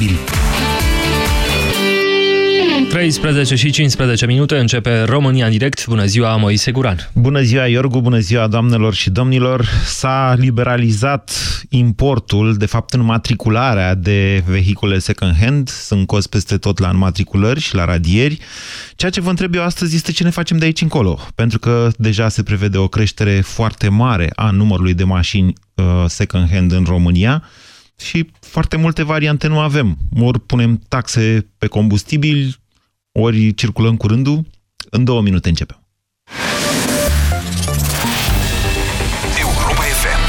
combustibil. 13 și 15 minute începe România în direct. Bună ziua, Moise Guran. Bună ziua, Iorgu, bună ziua, doamnelor și domnilor. S-a liberalizat importul, de fapt înmatricularea de vehicule second-hand. Sunt cos peste tot la înmatriculări și la radieri. Ceea ce vă întreb eu astăzi este ce ne facem de aici încolo. Pentru că deja se prevede o creștere foarte mare a numărului de mașini uh, second-hand în România și foarte multe variante nu avem. Ori punem taxe pe combustibil, ori circulăm curândul. În două minute începem. Europa FM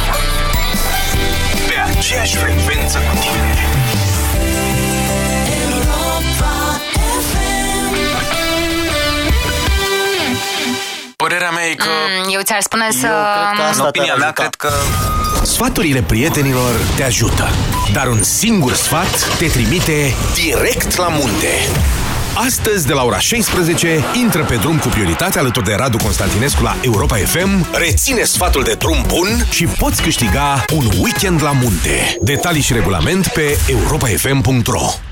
Pe aceeași frecvență cu tine Părerea mea e că... Mm, eu ți-ar spune să... În opinia mea, cred că... Sfaturile prietenilor te ajută, dar un singur sfat te trimite direct la munte. Astăzi, de la ora 16, intră pe drum cu prioritate alături de Radu Constantinescu la Europa FM, reține sfatul de drum bun și poți câștiga un weekend la munte. Detalii și regulament pe europafm.ro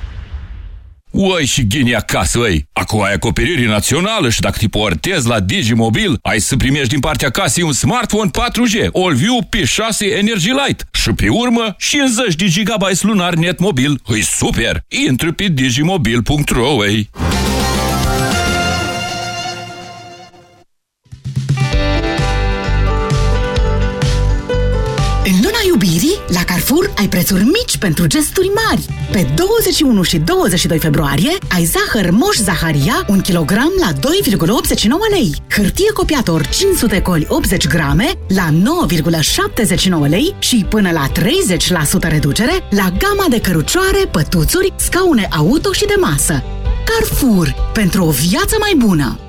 Uai și ghini acasă, ăi! Acum ai acoperire națională și dacă te portezi la Digimobil, ai să primești din partea casei un smartphone 4G, AllView P6 Energy Light și pe urmă 50 de GB lunar net mobil. Îi super! Intră pe digimobil.ro, ăi! Carrefour ai prețuri mici pentru gesturi mari. Pe 21 și 22 februarie ai zahăr Moș Zaharia 1 kg la 2,89 lei. Hârtie copiator 500 coli 80 grame la 9,79 lei și până la 30% reducere la gama de cărucioare, pătuțuri, scaune auto și de masă. Carrefour. Pentru o viață mai bună!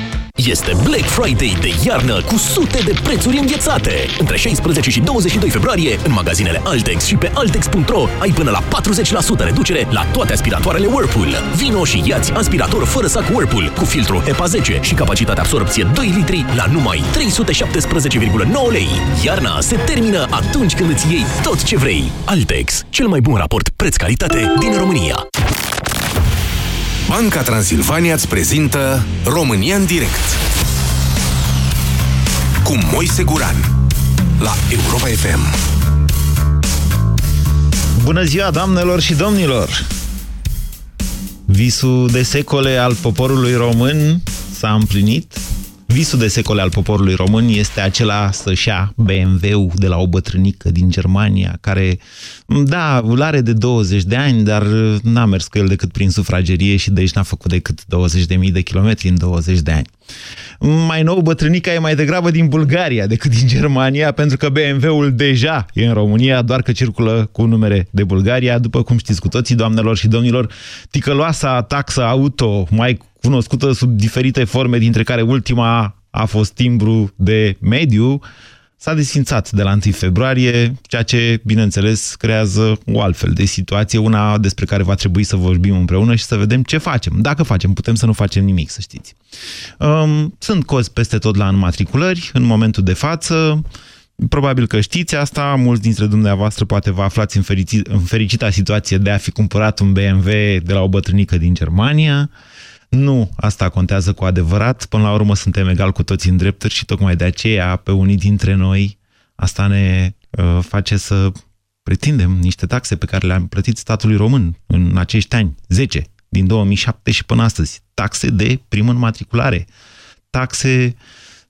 Este Black Friday de iarnă cu sute de prețuri înghețate. Între 16 și 22 februarie, în magazinele Altex și pe Altex.ro ai până la 40% reducere la toate aspiratoarele Whirlpool. Vino și iați aspirator fără sac Whirlpool cu filtru HEPA 10 și capacitate absorpție 2 litri la numai 317,9 lei. Iarna se termină atunci când îți iei tot ce vrei. Altex, cel mai bun raport preț-calitate din România. Banca Transilvania îți prezintă România în direct cu Moise Guran la Europa FM. Bună ziua, doamnelor și domnilor! Visul de secole al poporului român s-a împlinit. Visul de secole al poporului român este acela să-și ia BMW-ul de la o bătrânică din Germania, care, da, îl are de 20 de ani, dar n-a mers cu el decât prin sufragerie și de aici n-a făcut decât 20.000 de kilometri în 20 de ani. Mai nou, bătrânica e mai degrabă din Bulgaria decât din Germania, pentru că BMW-ul deja e în România, doar că circulă cu numere de Bulgaria. După cum știți cu toții, doamnelor și domnilor, ticăloasa taxa auto, mai cunoscută sub diferite forme, dintre care ultima a fost timbru de mediu, s-a desfințat de la 1 februarie, ceea ce, bineînțeles, creează o altfel de situație, una despre care va trebui să vorbim împreună și să vedem ce facem. Dacă facem, putem să nu facem nimic, să știți. Um, sunt cozi peste tot la înmatriculări, în momentul de față, Probabil că știți asta, mulți dintre dumneavoastră poate vă aflați în, ferici, în fericita situație de a fi cumpărat un BMW de la o bătrânică din Germania, nu asta contează cu adevărat. Până la urmă suntem egal cu toți în drepturi și tocmai de aceea pe unii dintre noi asta ne uh, face să pretindem niște taxe pe care le-am plătit statului român în acești ani, 10, din 2007 și până astăzi. Taxe de primă înmatriculare, taxe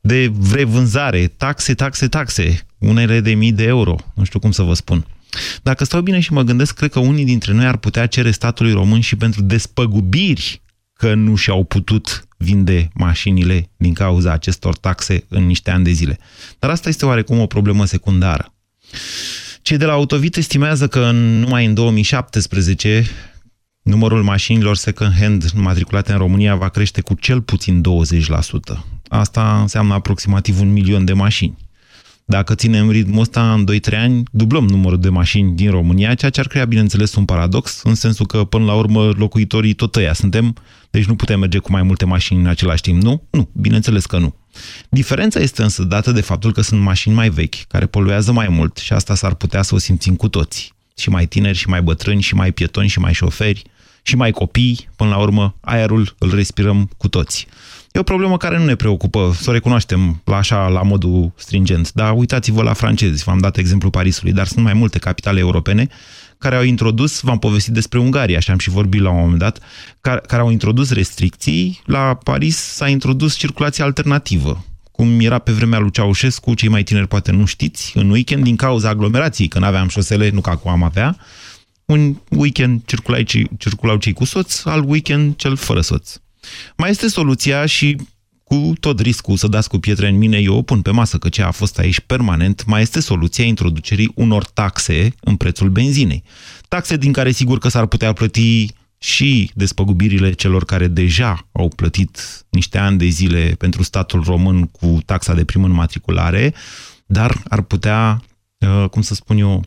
de revânzare, taxe, taxe, taxe, unele de mii de euro, nu știu cum să vă spun. Dacă stau bine și mă gândesc, cred că unii dintre noi ar putea cere statului român și pentru despăgubiri că nu și-au putut vinde mașinile din cauza acestor taxe în niște ani de zile. Dar asta este oarecum o problemă secundară. Cei de la Autovit estimează că în, numai în 2017 numărul mașinilor second-hand matriculate în România va crește cu cel puțin 20%. Asta înseamnă aproximativ un milion de mașini. Dacă ținem ritmul ăsta, în 2-3 ani, dublăm numărul de mașini din România, ceea ce ar crea, bineînțeles, un paradox, în sensul că, până la urmă, locuitorii tot ăia suntem, deci nu putem merge cu mai multe mașini în același timp, nu? Nu, bineînțeles că nu. Diferența este însă dată de faptul că sunt mașini mai vechi, care poluează mai mult și asta s-ar putea să o simțim cu toți. Și mai tineri, și mai bătrâni, și mai pietoni, și mai șoferi, și mai copii, până la urmă, aerul îl respirăm cu toți. E o problemă care nu ne preocupă, să o recunoaștem la așa, la modul stringent. Dar uitați-vă la francezi, v-am dat exemplu Parisului, dar sunt mai multe capitale europene care au introdus, v-am povestit despre Ungaria, și am și vorbit la un moment dat, care, care au introdus restricții. La Paris s-a introdus circulație alternativă, cum era pe vremea lui Ceaușescu, cei mai tineri poate nu știți, în weekend, din cauza aglomerației, când aveam șosele, nu ca acum am avea, un weekend circulau cei, circulau cei cu soț, al weekend cel fără soț. Mai este soluția și cu tot riscul să dați cu pietre în mine, eu o pun pe masă că ce a fost aici permanent, mai este soluția introducerii unor taxe în prețul benzinei. Taxe din care sigur că s-ar putea plăti și despăgubirile celor care deja au plătit niște ani de zile pentru statul român cu taxa de primă înmatriculare, dar ar putea, uh, cum să spun eu,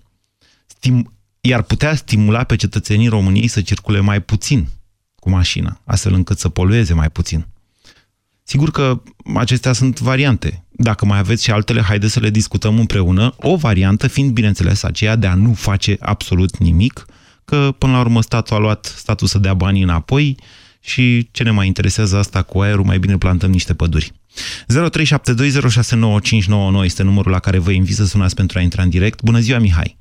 stim- i-ar putea stimula pe cetățenii României să circule mai puțin cu mașina, astfel încât să polueze mai puțin. Sigur că acestea sunt variante. Dacă mai aveți și altele, haideți să le discutăm împreună. O variantă fiind, bineînțeles, aceea de a nu face absolut nimic, că până la urmă statul a luat statul să dea banii înapoi și ce ne mai interesează asta cu aerul, mai bine plantăm niște păduri. 0372069599 este numărul la care vă invit să sunați pentru a intra în direct. Bună ziua, Mihai!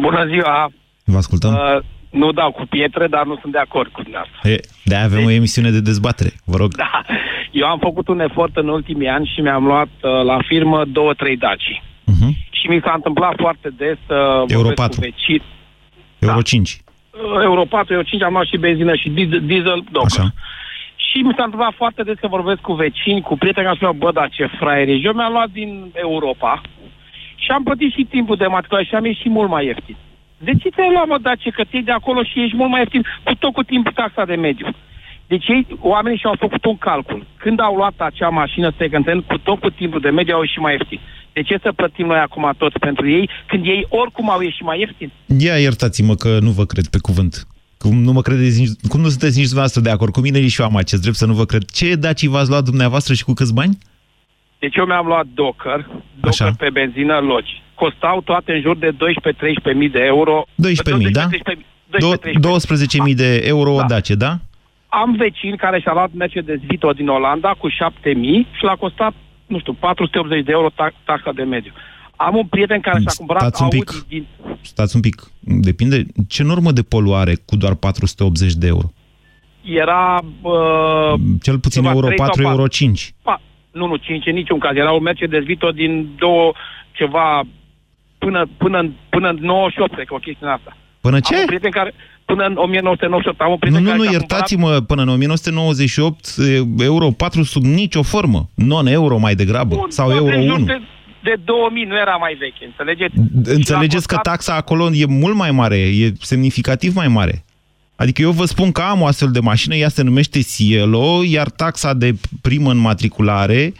Bună ziua! Vă ascultăm? Uh, nu dau cu pietre, dar nu sunt de acord cu dumneavoastră. de avem deci, o emisiune de dezbatere, vă rog. Da, eu am făcut un efort în ultimii ani și mi-am luat uh, la firmă două, trei daci. Uh-huh. Și mi s-a întâmplat foarte des să uh, Euro 4. Vecin. Euro da. 5. Euro 4, Euro 5, am luat și benzină și diesel, docker. Așa. Și mi s-a întâmplat foarte des că vorbesc cu vecini, cu prieteni, am spus, bă, da, ce fraier Eu mi-am luat din Europa și am plătit și timpul de matriculare și am ieșit mult mai ieftin. De ce ți-ai luat, mă, Dacia, că de acolo și ești mult mai ieftin cu tot cu timpul taxa de mediu? Deci ei, oamenii și-au făcut un calcul. Când au luat acea mașină second hand, cu tot cu timpul de mediu au ieșit mai ieftin. De ce să plătim noi acum tot pentru ei, când ei oricum au ieșit mai ieftin? Ia, iertați-mă că nu vă cred pe cuvânt. Cum nu, mă credeți, cum nu sunteți nici dumneavoastră de acord cu mine și eu am acest drept să nu vă cred. Ce daci v-ați luat dumneavoastră și cu câți bani? Deci eu mi-am luat Docker, Docker Așa. pe benzină logi. Costau toate în jur de 12-13 mii de euro. 12 da? 12.000 de euro da. Dace, da? Am vecini care și-a luat Mercedes Vito din Olanda cu 7.000 și l-a costat, nu știu, 480 de euro taxa de mediu. Am un prieten care și-a cumpărat Stați un pic. Audi din... Stați un pic. Depinde. Ce normă de poluare cu doar 480 de euro? Era... Uh, Cel puțin euro 4, euro 5. Pa, nu, nu, 5 în niciun caz. Era un Mercedes Vito din două ceva până, până, până în 98, cred că o chestie asta. Până ce? Am un prieten care, până în 1998. Am un prieten nu, nu, nu, iertați-mă, cumpărat... până în 1998 euro 4 sub nicio formă. Non-euro mai degrabă. Bun, sau euro 1. De, de 2000 nu era mai veche, înțelegeți? Înțelegeți că taxa acolo e mult mai mare, e semnificativ mai mare. Adică eu vă spun că am o astfel de mașină, ea se numește Cielo, iar taxa de primă înmatriculare,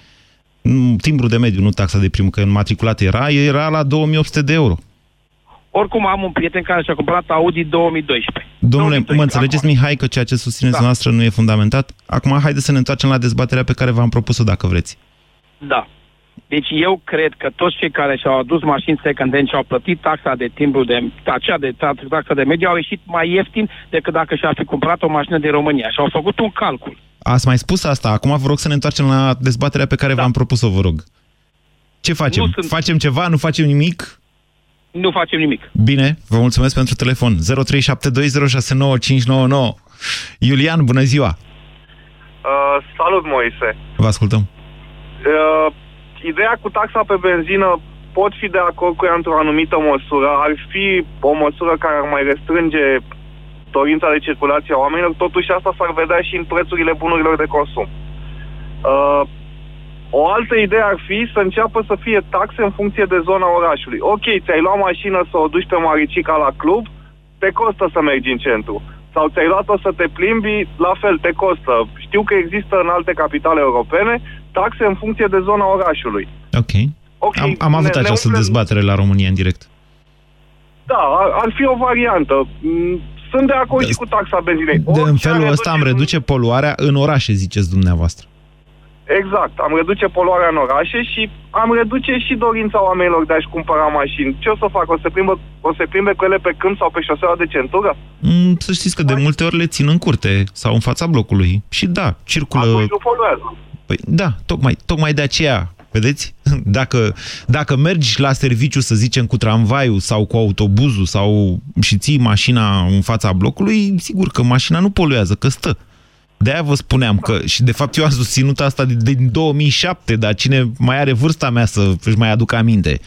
timbru de mediu, nu taxa de primă, că înmatriculat era, era la 2800 de euro. Oricum am un prieten care și-a cumpărat Audi 2012. Domnule, 2012. mă înțelegeți, acum. Mihai, că ceea ce susțineți da. noastră nu e fundamentat? Acum haideți să ne întoarcem la dezbaterea pe care v-am propus-o, dacă vreți. Da. Deci eu cred că toți cei care și-au adus mașini second hand și au plătit taxa de timbru de acea de taxa de mediu au ieșit mai ieftin decât dacă și-ar fi cumpărat o mașină din România și au făcut un calcul. Ați mai spus asta, acum vă rog să ne întoarcem la dezbaterea pe care da. v-am propus-o, vă rog. Ce facem? Nu sunt... Facem ceva? Nu facem nimic? Nu facem nimic. Bine, vă mulțumesc pentru telefon. 0372069599. Iulian, bună ziua! Uh, salut, Moise! Vă ascultăm. Uh, ideea cu taxa pe benzină pot fi de acord cu ea într-o anumită măsură. Ar fi o măsură care ar mai restrânge dorința de circulație a oamenilor, totuși asta s-ar vedea și în prețurile bunurilor de consum. Uh, O altă idee ar fi să înceapă să fie taxe în funcție de zona orașului. Ok, ți-ai luat mașină să o duci pe Maricica la club, te costă să mergi în centru. Sau ți-ai luat-o să te plimbi, la fel, te costă. Știu că există în alte capitale europene taxe în funcție de zona orașului. Ok. okay am, am avut ne, această ne dezbatere la România în direct. Da, ar, ar fi o variantă. Mm, sunt de acord de, și cu taxa benzinei. De, în felul ăsta am reduce poluarea în orașe, ziceți dumneavoastră. Exact, am reduce poluarea în orașe și am reduce și dorința oamenilor de a-și cumpăra mașini. Ce o să fac? O să plimbe, o să plimbe cu ele pe câmp sau pe șoseaua de centură? Mm, să știți că de multe ori le țin în curte sau în fața blocului. Și da, circulă... Atunci nu poluează. Păi da, tocmai, tocmai de aceea Vedeți? Dacă, dacă mergi la serviciu, să zicem, cu tramvaiul sau cu autobuzul sau și ții mașina în fața blocului, sigur că mașina nu poluează, că stă. De-aia vă spuneam că, și de fapt eu am susținut asta din 2007, dar cine mai are vârsta mea să își mai aduc aminte.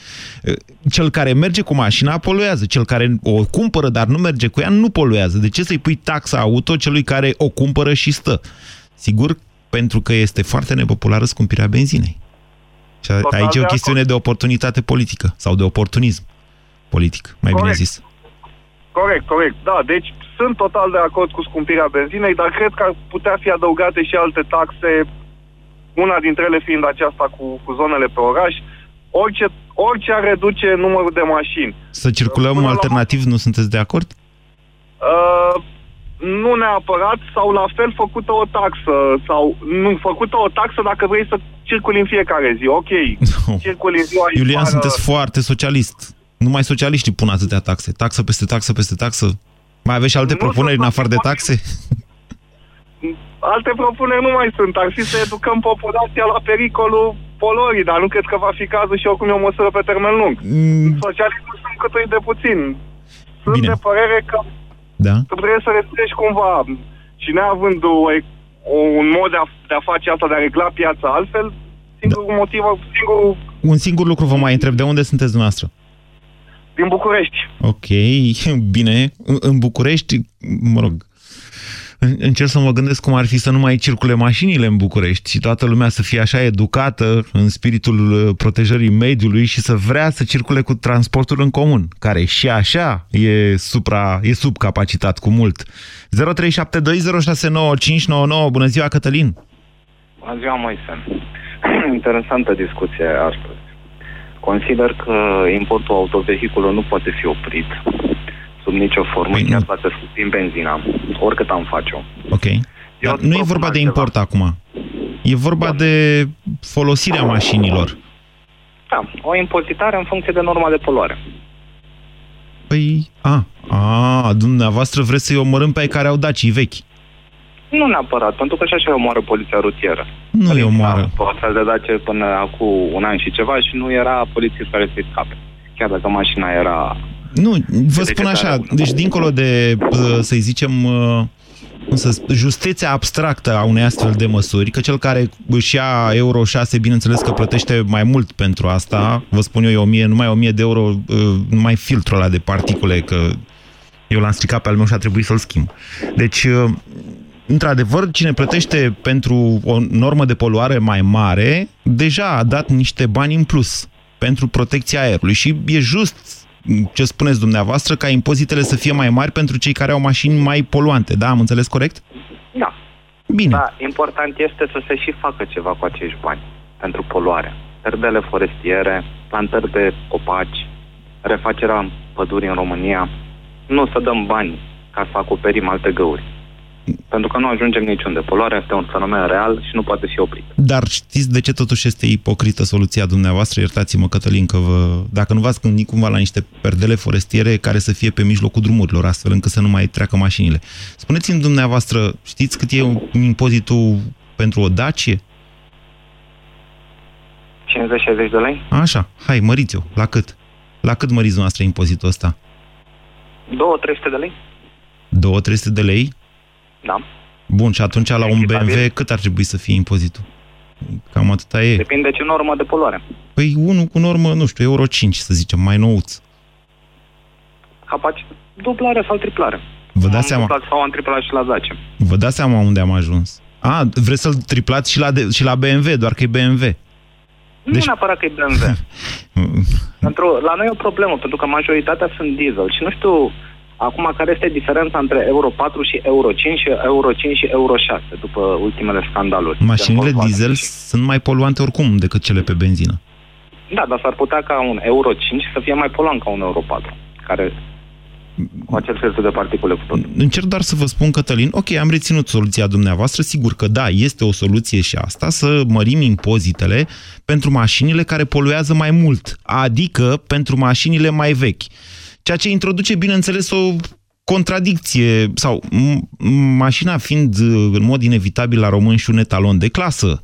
Cel care merge cu mașina poluează, cel care o cumpără, dar nu merge cu ea, nu poluează. De ce să-i pui taxa auto celui care o cumpără și stă? Sigur, pentru că este foarte nepopulară scumpirea benzinei. Și aici e o chestiune de oportunitate politică sau de oportunism politic, mai corect. bine zis. Corect, corect. Da, deci sunt total de acord cu scumpirea benzinei, dar cred că ar putea fi adăugate și alte taxe, una dintre ele fiind aceasta cu, cu zonele pe oraș, orice, orice ar reduce numărul de mașini. Să circulăm Până alternativ, la... nu sunteți de acord? Uh, nu neapărat, sau la fel făcută o taxă, sau nu făcută o taxă dacă vrei să circuli în fiecare zi, ok, no. circuli în ziua Iulian, ifară... sunteți foarte socialist. Numai socialiștii pun atâtea taxe. Taxă peste taxă peste taxă. Mai aveți și alte nu propuneri în afară de taxe? Alte propuneri nu mai sunt. Ar fi să educăm populația la pericolul polorii, dar nu cred că va fi cazul și oricum e o măsură pe termen lung. Mm. Socialismul sunt câtui de puțin. Sunt Bine. de părere că da? trebuie să restreci cumva și neavând o, o, un mod de a, de a face asta, de a regla piața altfel, singurul da. motiv, singurul... Un singur lucru vă mai întreb, de unde sunteți dumneavoastră? Din București. Ok, bine. În București, mă rog, încerc să mă gândesc cum ar fi să nu mai circule mașinile în București și toată lumea să fie așa educată în spiritul uh, protejării mediului și să vrea să circule cu transportul în comun, care și așa e, supra, e subcapacitat cu mult. 0372069599. Bună ziua, Cătălin! Bună ziua, Moise! Interesantă discuție astăzi. Consider că importul autovehiculului nu poate fi oprit sub nicio formă, păi chiar dacă scumpim benzina, oricât am face-o. Ok. Dar nu e vorba de import ceva. acum. E vorba da. de folosirea mașinilor. Da, o impozitare în funcție de norma de poluare. Păi, a, a, dumneavoastră vreți să-i omorâm pe ai care au dacii vechi. Nu neapărat, pentru că și așa omoară poliția rutieră. Nu e omoară. O astfel de dace până acum un an și ceva și nu era polițist care să-i scape. Chiar dacă mașina era... Nu, vă spun așa, deci dincolo de, să zicem, însă justeția abstractă a unei astfel de măsuri, că cel care își ia Euro 6, bineînțeles că plătește mai mult pentru asta, vă spun eu, e 1000, numai 1000 de euro, numai filtrul ăla de particule, că eu l-am stricat pe al meu și a trebuit să-l schimb. Deci, într-adevăr, cine plătește pentru o normă de poluare mai mare, deja a dat niște bani în plus pentru protecția aerului și e just ce spuneți dumneavoastră, ca impozitele să fie mai mari pentru cei care au mașini mai poluante. Da, am înțeles corect? Da. Bine. Da, important este să se și facă ceva cu acești bani pentru poluare. Perdele forestiere, plantări de copaci, refacerea pădurii în România. Nu să dăm bani ca să acoperim alte găuri. Pentru că nu ajungem niciunde. Poluarea este un fenomen real și nu poate fi oprit. Dar știți de ce totuși este ipocrită soluția dumneavoastră? Iertați-mă, Cătălin, că vă... dacă nu v-ați gândit cumva la niște perdele forestiere care să fie pe mijlocul drumurilor, astfel încât să nu mai treacă mașinile. Spuneți-mi dumneavoastră, știți cât e impozitul pentru o Dacie? 50-60 de lei. Așa, hai, măriți-o. La cât? La cât măriți dumneavoastră impozitul ăsta? 2-300 de lei. 2-300 de lei? Da. Bun, și atunci la un BMW cât ar trebui să fie impozitul? Cam atâta e. Depinde ce normă de poluare. Păi unul cu normă, nu știu, Euro 5, să zicem, mai nouț. Capaci dublare sau triplare. Vă dați seama? Sau am triplat și la Dacia. Vă dați seama unde am ajuns. A, vreți să-l triplați și la, de, și la BMW, doar că e BMW. Nu deci... neapărat că e BMW. pentru, la noi e o problemă, pentru că majoritatea sunt diesel și nu știu acum care este diferența între Euro 4 și Euro 5 și Euro 5 și Euro 6 după ultimele scandaluri. Mașinile diesel sunt mai poluante oricum decât cele pe benzină. Da, dar s-ar putea ca un Euro 5 să fie mai poluant ca un Euro 4, care cu acel filtru de particule cu tot. Încerc doar să vă spun, Cătălin, ok, am reținut soluția dumneavoastră, sigur că da, este o soluție și asta, să mărim impozitele pentru mașinile care poluează mai mult, adică pentru mașinile mai vechi. Ceea ce introduce, bineînțeles, o contradicție, sau mașina fiind în mod inevitabil la român și un etalon de clasă,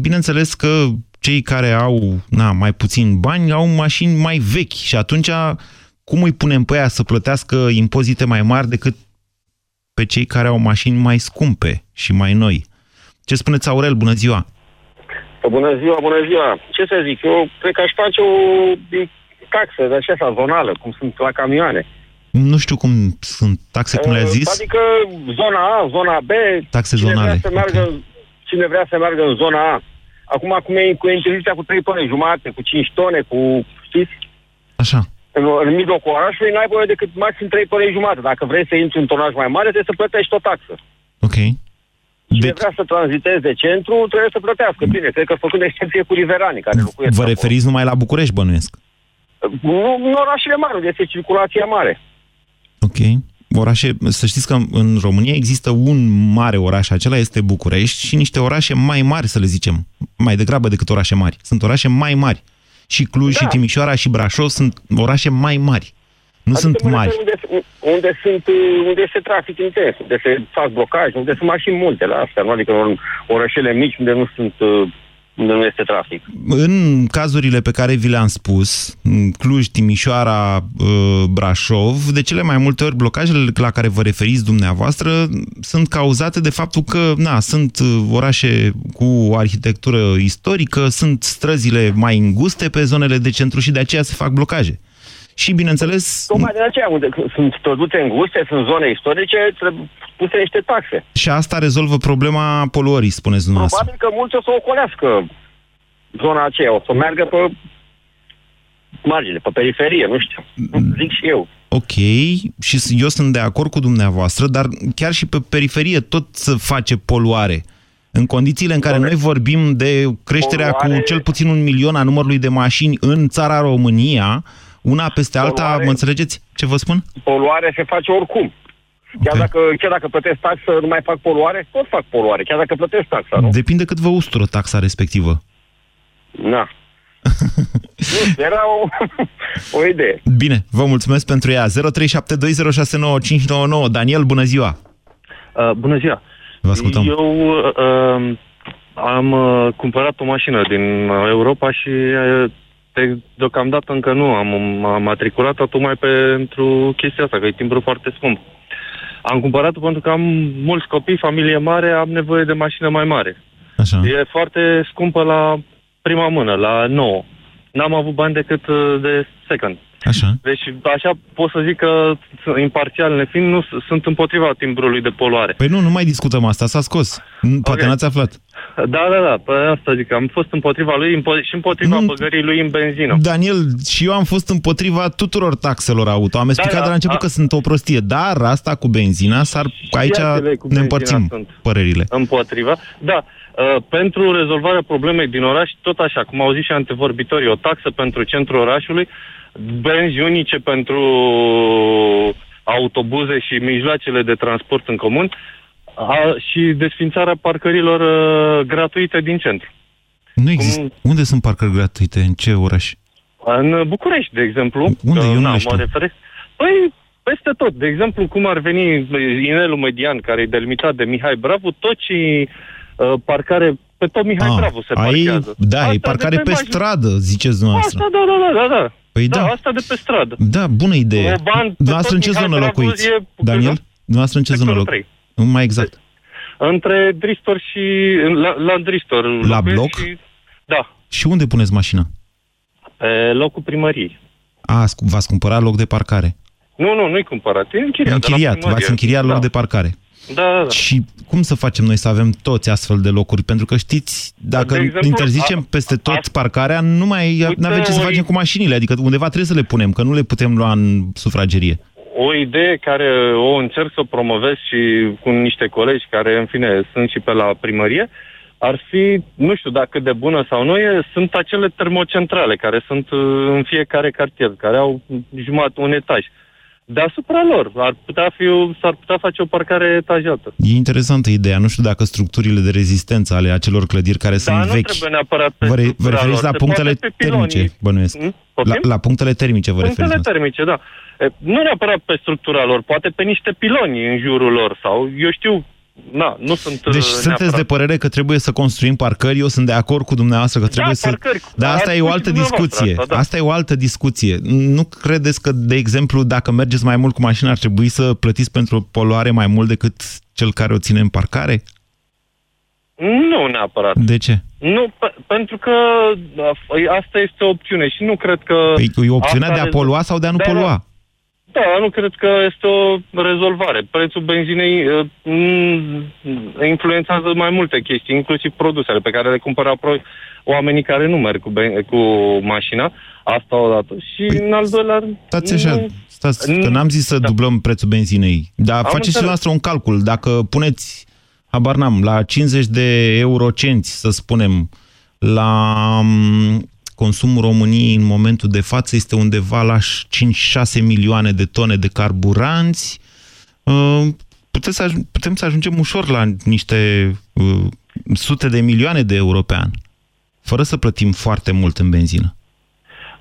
bineînțeles că cei care au na, mai puțin bani au mașini mai vechi și atunci cum îi punem pe aia să plătească impozite mai mari decât pe cei care au mașini mai scumpe și mai noi? Ce spuneți, Aurel? Bună ziua! Bună ziua, bună ziua! Ce să zic, eu cred că aș face o taxă de așa, zonală, cum sunt la camioane. Nu știu cum sunt taxe, cum le-a zis. Adică zona A, zona B. Taxe cine zonale. Vrea să meargă, okay. Cine vrea să meargă în zona A. Acum, acum e cu inteligența cu 3 tone jumate, cu 5 tone, cu, știți? Așa. În, în mijlocul orașului n-ai voie decât maxim 3 tone jumate. Dacă vrei să intri în tonaj mai mare, trebuie să plătești o taxă. Ok. Cine de... vrea să tranziteze de centru, trebuie să plătească. Bine, cred că făcând excepție cu riveranii care locuiesc Vă referiți numai la București, bănuiesc? Nu, în orașele mari, unde este circulația mare. Ok. Orașe, să știți că în România există un mare oraș, acela este București, și niște orașe mai mari, să le zicem, mai degrabă decât orașe mari. Sunt orașe mai mari. Și Cluj, da. și Timișoara, și Brașov sunt orașe mai mari. Nu adică sunt mari. Unde, unde, sunt, unde este trafic intens, unde se fac blocaje, unde sunt mașini multe la astea, nu? adică în orășele mici unde nu sunt uh, unde nu este trafic. În cazurile pe care vi le-am spus, Cluj, Timișoara, uh, Brașov, de cele mai multe ori blocajele la care vă referiți dumneavoastră sunt cauzate de faptul că na, sunt uh, orașe cu o arhitectură istorică, sunt străzile mai înguste pe zonele de centru și de aceea se fac blocaje. Și, bineînțeles... Tocmai de aceea, unde sunt străduțe înguste, sunt zone istorice, trebuie puse niște taxe. Și asta rezolvă problema poluării, spuneți dumneavoastră. Probabil că mulți o să ocolească zona aceea, o să meargă pe margine, pe periferie, nu știu. Zic și eu. Ok, și eu sunt de acord cu dumneavoastră, dar chiar și pe periferie tot se face poluare. În condițiile în care noi vorbim de creșterea poluare... cu cel puțin un milion a numărului de mașini în țara România, una peste alta, poluare... mă înțelegeți ce vă spun? Poluare se face oricum. Chiar, okay. dacă, chiar dacă plătesc taxă, nu mai fac poluare, tot fac poluare, chiar dacă plătesc taxa, nu? Depinde cât vă ustură taxa respectivă. Na. nu, era o, o idee. Bine, vă mulțumesc pentru ea. 0372069599. Daniel, bună ziua! Uh, bună ziua! Vă ascultăm. Eu uh, am uh, cumpărat o mașină din Europa și uh, de, deocamdată încă nu. Am, am matriculat-o tocmai pentru chestia asta, că e timbru foarte scump. Am cumpărat-o pentru că am mulți copii, familie mare, am nevoie de mașină mai mare. Așa. E foarte scumpă la prima mână, la nouă. N-am avut bani decât uh, de second. Așa. Deci, așa pot să zic că, imparțial nefiind, nu sunt împotriva timbrului de poluare. Păi nu, nu mai discutăm asta, s-a scos. Poate okay. n-ați aflat. Da, da, da, pe asta zic, am fost împotriva lui impo- și împotriva nu, băgării lui în benzină. Daniel, și eu am fost împotriva tuturor taxelor auto. Am explicat da, da, de la început a... că sunt o prostie, dar asta cu benzina, s-ar, aici ne împărțim părerile. Împotriva, da. Uh, pentru rezolvarea problemei din oraș, tot așa, cum au zis și antevorbitorii, o taxă pentru centrul orașului, benzi unice pentru autobuze și mijloacele de transport în comun a, și desfințarea parcărilor uh, gratuite din centru. Nu există. Cum... Unde sunt parcări gratuite? În ce oraș? În București, de exemplu. Unde? Eu nu na, știu. Mă referesc. Păi, peste tot. De exemplu, cum ar veni inelul median, care e delimitat de Mihai Bravu, tot și uh, parcare pe tot Mihai A, ah, Bravu se ai, parchează. Da, asta e parcare pe, pe stradă, ziceți dumneavoastră. Asta, da, da, da, da. da. Păi da, da. asta de pe stradă. Da, bună idee. Dumneavoastră în ce zonă locuiți? E, Daniel? Dumneavoastră în ce zonă locuiți? Mai exact. Între Dristor și... La, la Dristor. La bloc? Și, da. Și unde puneți mașina? Pe locul primăriei. A, v-ați cumpărat loc de parcare? Nu, nu, nu-i cumpărat. E închiriat. Închiriat, v-ați închiriat da. loc de parcare. Da, da, da. Și cum să facem noi să avem toți astfel de locuri? Pentru că știți, dacă De exemplu, interzicem a- peste tot parcarea, nu mai avem ce să ori- facem cu mașinile. Adică undeva trebuie să le punem, că nu le putem lua în sufragerie. O idee care o încerc să o promovez și cu niște colegi care, în fine, sunt și pe la primărie, ar fi, nu știu dacă de bună sau nu e, sunt acele termocentrale care sunt uh, în fiecare cartier, care au jumătate un etaj. Deasupra lor ar putea fi, o- s-ar putea face o parcare etajată. E interesantă ideea. Nu știu dacă structurile de rezistență ale acelor clădiri care Dar sunt nu vechi... trebuie neapărat pe Vă, re- vă structura referiți lor, la se punctele poate pe pilonii. termice, bănuiesc. Hmm? La, Poftim? la punctele termice vă Punctele referiți. termice, da. E, Nu neapărat pe structura lor, poate pe niște piloni în jurul lor sau, eu știu, na, nu sunt Deci uh, sunteți neapărat. de părere că trebuie să construim parcări, eu sunt de acord cu dumneavoastră că trebuie să... parcări. Dar asta Ați e o spus altă și dumneavoastră discuție. asta, da. Asta e o altă discuție. Nu credeți că, de exemplu, dacă mergeți mai mult cu mașina, ar trebui să plătiți pentru o poluare mai mult decât cel care o ține în parcare? Nu neapărat. De ce? Nu, pe, pentru că a, asta este o opțiune și nu cred că... Păi e opțiunea asta de a rezol- polua sau de a nu Da, da. polua? Da, nu cred că este o rezolvare. Prețul benzinei uh, mm, influențează mai multe chestii, inclusiv produsele pe care le cumpără apoi oamenii care nu merg cu, ben- cu mașina. Asta odată. Și în al doilea rând... Păi, Stați așa, nu- stați, că n-am zis să dublăm prețul benzinei. Dar Am faceți și înțeles. noastră un calcul. Dacă puneți, habar n-am, la 50 de eurocenți, să spunem, la m, consumul României în momentul de față este undeva la 5-6 milioane de tone de carburanți, uh, putem să, aj- putem să ajungem ușor la niște uh, sute de milioane de euro pe an, fără să plătim foarte mult în benzină.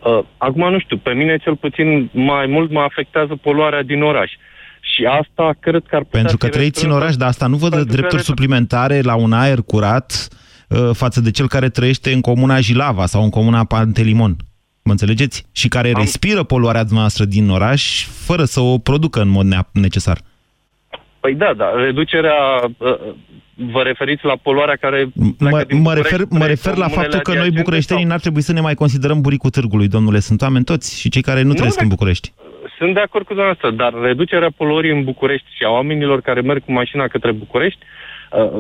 Uh, acum nu știu, pe mine cel puțin mai mult mă afectează poluarea din oraș. Și asta cred că ar putea Pentru că fi trăiți în restrânsă- oraș, dar asta nu vă dă Pentru că drepturi re- suplimentare la un aer curat uh, față de cel care trăiește în comuna Jilava sau în comuna Pantelimon. Mă înțelegeți? Și care respiră poluarea dumneavoastră din oraș fără să o producă în mod nea- necesar. Păi da, da, reducerea... uh, Vă referiți la poluarea care... Mă, mă, refer, mă refer la faptul că noi bucureștenii n-ar trebui să ne mai considerăm buricul târgului, domnule. Sunt oameni toți și cei care nu trăiesc da. în București. Sunt de acord cu dumneavoastră, dar reducerea poluării în București și a oamenilor care merg cu mașina către București, uh,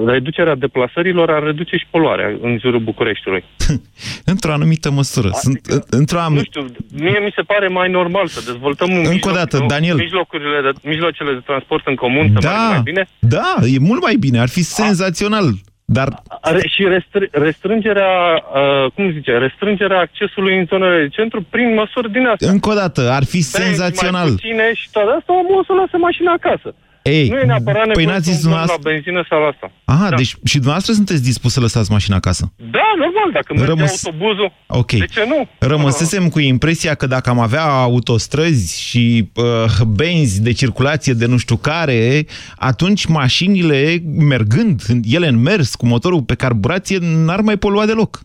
reducerea deplasărilor ar reduce și poluarea în jurul Bucureștiului. Într-o anumită măsură. Sunt, într-o Nu anumită... știu, mie mi se pare mai normal să dezvoltăm un Încă o mijloc, dată, nu? Daniel. mijlocurile de, mijloacele de transport în comun să meargă mai bine. Da, e mult mai bine, ar fi senzațional. Dar Are și restr- restrângerea, uh, cum zice, restrângerea accesului în zonele de centru prin măsuri din astea. încă o dată, ar fi Benzi senzațional. Mai puține și toate asta, omul o să lase mașina acasă. Ei, nu e neapărat păi nevoie n-ați să zis umblăm la dumneavoastră- benzină sau la asta. Aha, Da. deci și dumneavoastră sunteți dispus să lăsați mașina acasă. Da, normal, dacă merge Rămâs- autobuzul, Ok. de ce nu? Rămăsesem cu impresia că dacă am avea autostrăzi și uh, benzi de circulație de nu știu care, atunci mașinile, mergând, ele în mers cu motorul pe carburație, n-ar mai polua deloc.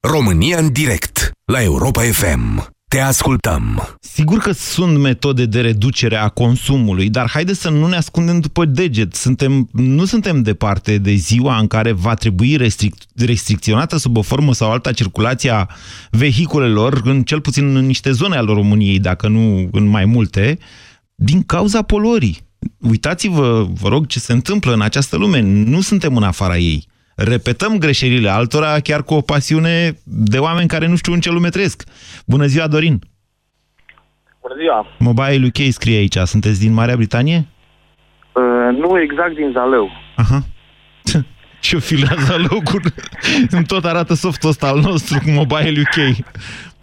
România în direct la Europa FM. Te ascultăm. Sigur că sunt metode de reducere a consumului, dar haideți să nu ne ascundem după deget. Suntem, nu suntem departe de ziua în care va trebui restric, restricționată sub o formă sau alta circulația vehiculelor, în cel puțin în niște zone ale României, dacă nu în mai multe, din cauza poluării. Uitați-vă, vă rog, ce se întâmplă în această lume. Nu suntem în afara ei. Repetăm greșelile altora chiar cu o pasiune de oameni care nu știu în ce lume trăiesc. Bună ziua, Dorin! Bună ziua! Mobile UK scrie aici. Sunteți din Marea Britanie? Uh, nu exact din Zalău. Aha. Ce filează locul? Îmi tot arată softul ăsta al nostru cu Mobile UK.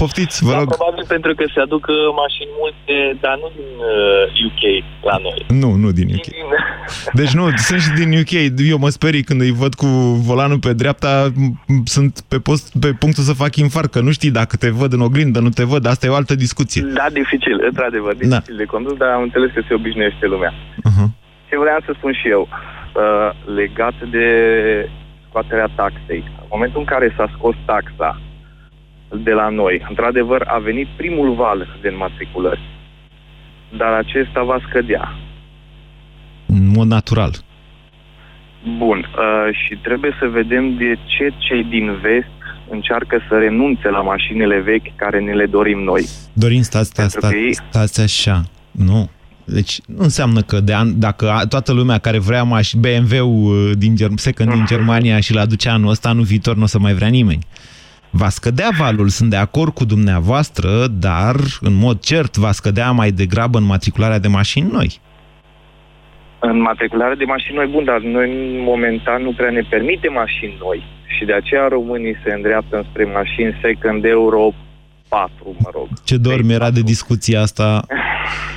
Poftiți, vă Da, rog. probabil pentru că se aduc uh, mașini multe, dar nu din uh, UK la noi. Nu, nu din UK. Deci nu, sunt și din UK. Eu mă sperii când îi văd cu volanul pe dreapta, m- sunt pe, post, pe punctul să fac infarct, că nu știi dacă te văd în oglindă, nu te văd, asta e o altă discuție. Da, dificil, într-adevăr, dificil de condus, dar am înțeles că se obișnuiește lumea. Uh-huh. Ce vreau să spun și eu, uh, legat de scoaterea taxei. În momentul în care s-a scos taxa de la noi, într-adevăr a venit primul val de înmatriculări, dar acesta va scădea. În mod natural. Bun, uh, și trebuie să vedem de ce cei din vest încearcă să renunțe la mașinile vechi care ne le dorim noi. Dorin, stați, stați, Pentru că stați, ei- stați așa. Nu. Deci nu înseamnă că de an, dacă toată lumea care vrea maș BMW uh, din Germ second din Germania și l aduce anul ăsta, anul viitor nu o să mai vrea nimeni. Va scădea valul, sunt de acord cu dumneavoastră, dar în mod cert va scădea mai degrabă în matricularea de mașini noi. În matricularea de mașini noi, bun, dar noi momentan nu prea ne permite mașini noi și de aceea românii se îndreaptă spre mașini second euro 4, mă rog. Ce dor mi-era de discuția asta.